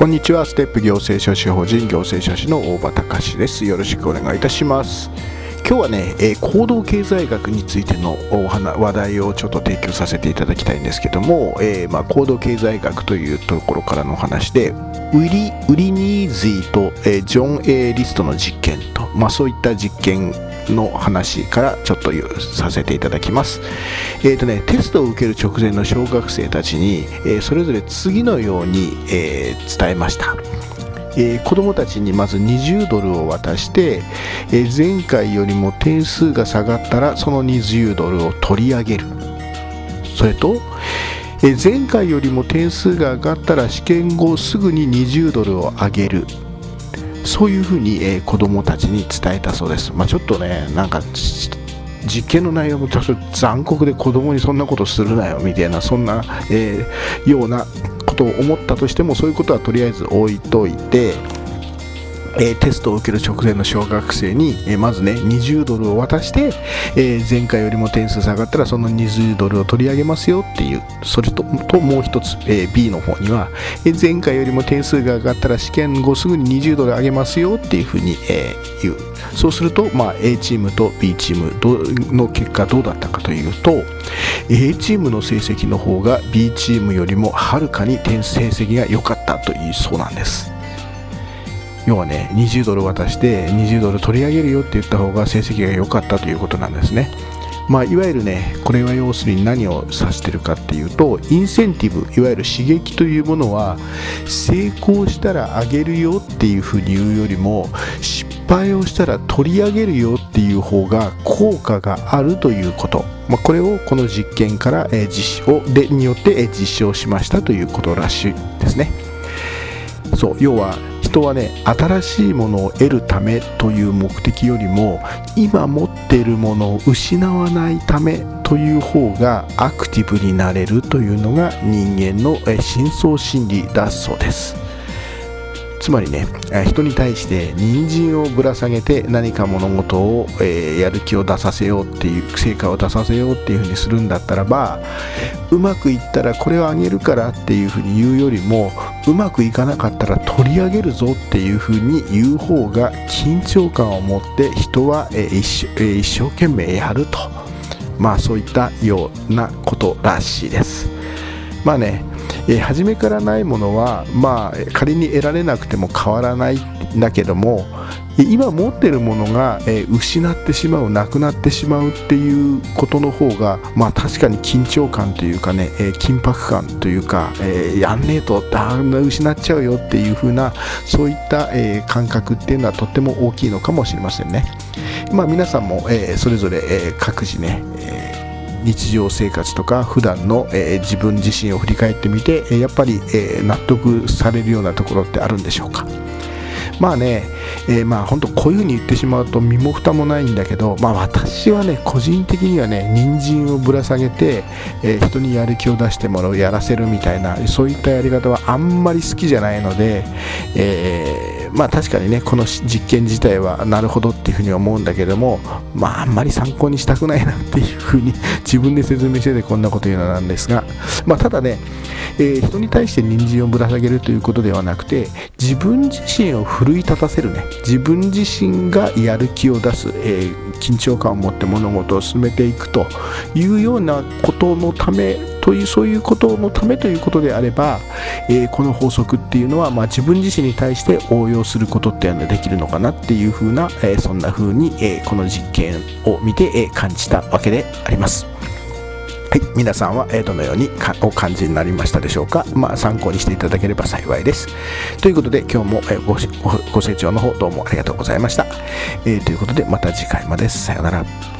こんにちは。ステップ行政書士法人行政書士の大場隆です。よろしくお願いいたします。今日はね、えー、行動経済学についての話題をちょっと提供させていただきたいんですけども、えー、まあ、行動経済学というところからのお話でウリウリニーズィと、えー、ジョン・エー・リストの実験と、まあ、そういった実験の話からちょっとさせていただきます。えーとね、テストを受ける直前の小学生たちに、えー、それぞれ次のように、えー、伝えました。えー、子どもたちにまず20ドルを渡して、えー、前回よりも点数が下がったらその20ドルを取り上げる。それと、えー、前回よりも点数が上がったら試験後すぐに20ドルを上げる。そういうふうに、えー、子どもたちに伝えたそうです、まあ、ちょっとねなんか実験の内容もちょっと残酷で子供にそんなことするなよみたいなそんな、えー、ようなとを思ったとしてもそういうことはとりあえず置いといてえー、テストを受ける直前の小学生に、えー、まずね20ドルを渡して、えー、前回よりも点数下がったらその20ドルを取り上げますよっていうそれともう一つ、え B の方には、え前回よりも点数が上がったら試験後すぐに20ドル上げますよっていうふうに、え言う。そうすると、まあ、A チームと B チームの結果どうだったかというと A チームの成績の方が B チームよりもはるかに点成績が良かったというそうなんです。要はね20ドル渡して20ドル取り上げるよって言った方が成績が良かったということなんですね。まあ、いわゆるねこれは要するに何を指してるかっていうとインセンティブいわゆる刺激というものは成功したらあげるよっていうふうに言うよりも失敗をしたら取り上げるよっていう方が効果があるということ、まあ、これをこの実験から、実施をでによって、実証しましたということらしいですね。そう要は人はね新しいものを得るためという目的よりも今持っているものを失わないためという方がアクティブになれるというのが人間の深層心理だそうです。つまりね人に対して人参をぶら下げて何か物事を、えー、やる気を出させようっていう成果を出させようっていうふうにするんだったらばうまくいったらこれをあげるからっていうふうに言うよりもうまくいかなかったら取り上げるぞっていうふうに言う方が緊張感を持って人は、えー、一,、えー、一生懸命やると。まあそういったようなことらしいです。まあねえー、初めからないものは、まあ、仮に得られなくても変わらないんだけども今持ってるものが、えー、失ってしまうなくなってしまうっていうことの方が、まあ、確かに緊張感というかね、えー、緊迫感というか、えー、やんねえとだんだん失っちゃうよっていう風なそういった、え感覚っていうのはとっても大きいのかもしれませんね。まあ、皆さんも、えそれぞれ、え各自ね、え日常生活とか普段の、えー、自分自身を振り返ってみてやっぱり、えー、納得されるようなところってあるんでしょうか？まあね、えー、まあ本当こういうふうに言ってしまうと身も蓋もないんだけど、まあ私はね、個人的にはね、人参をぶら下げて、えー、人にやる気を出してもらう、やらせるみたいな、そういったやり方はあんまり好きじゃないので、えーまあ確かにねこの実験自体はなるほどっていうふうに思うんだけどもまああんまり参考にしたくないなっていうふうに 自分で説明しててこんなこと言うのなんですがまあただね、えー、人に対して人参をぶら下げるということではなくて自分自身を奮い立たせるね自分自身がやる気を出す、えー、緊張感を持って物事を進めていくというようなことのためというそういうことのためということであれば、えー、この法則っていうのは、まあ、自分自身に対して応用することっていうのはできるのかなっていうふうな、えー、そんな風に、えー、この実験を見て、え感じたわけであります。はい、皆さんはどのようにお感じになりましたでしょうか、まあ、参考にしていただければ幸いです。ということで今日もごご清聴の方どうもありがとうございました。えー、ということでまた次回までさようなら。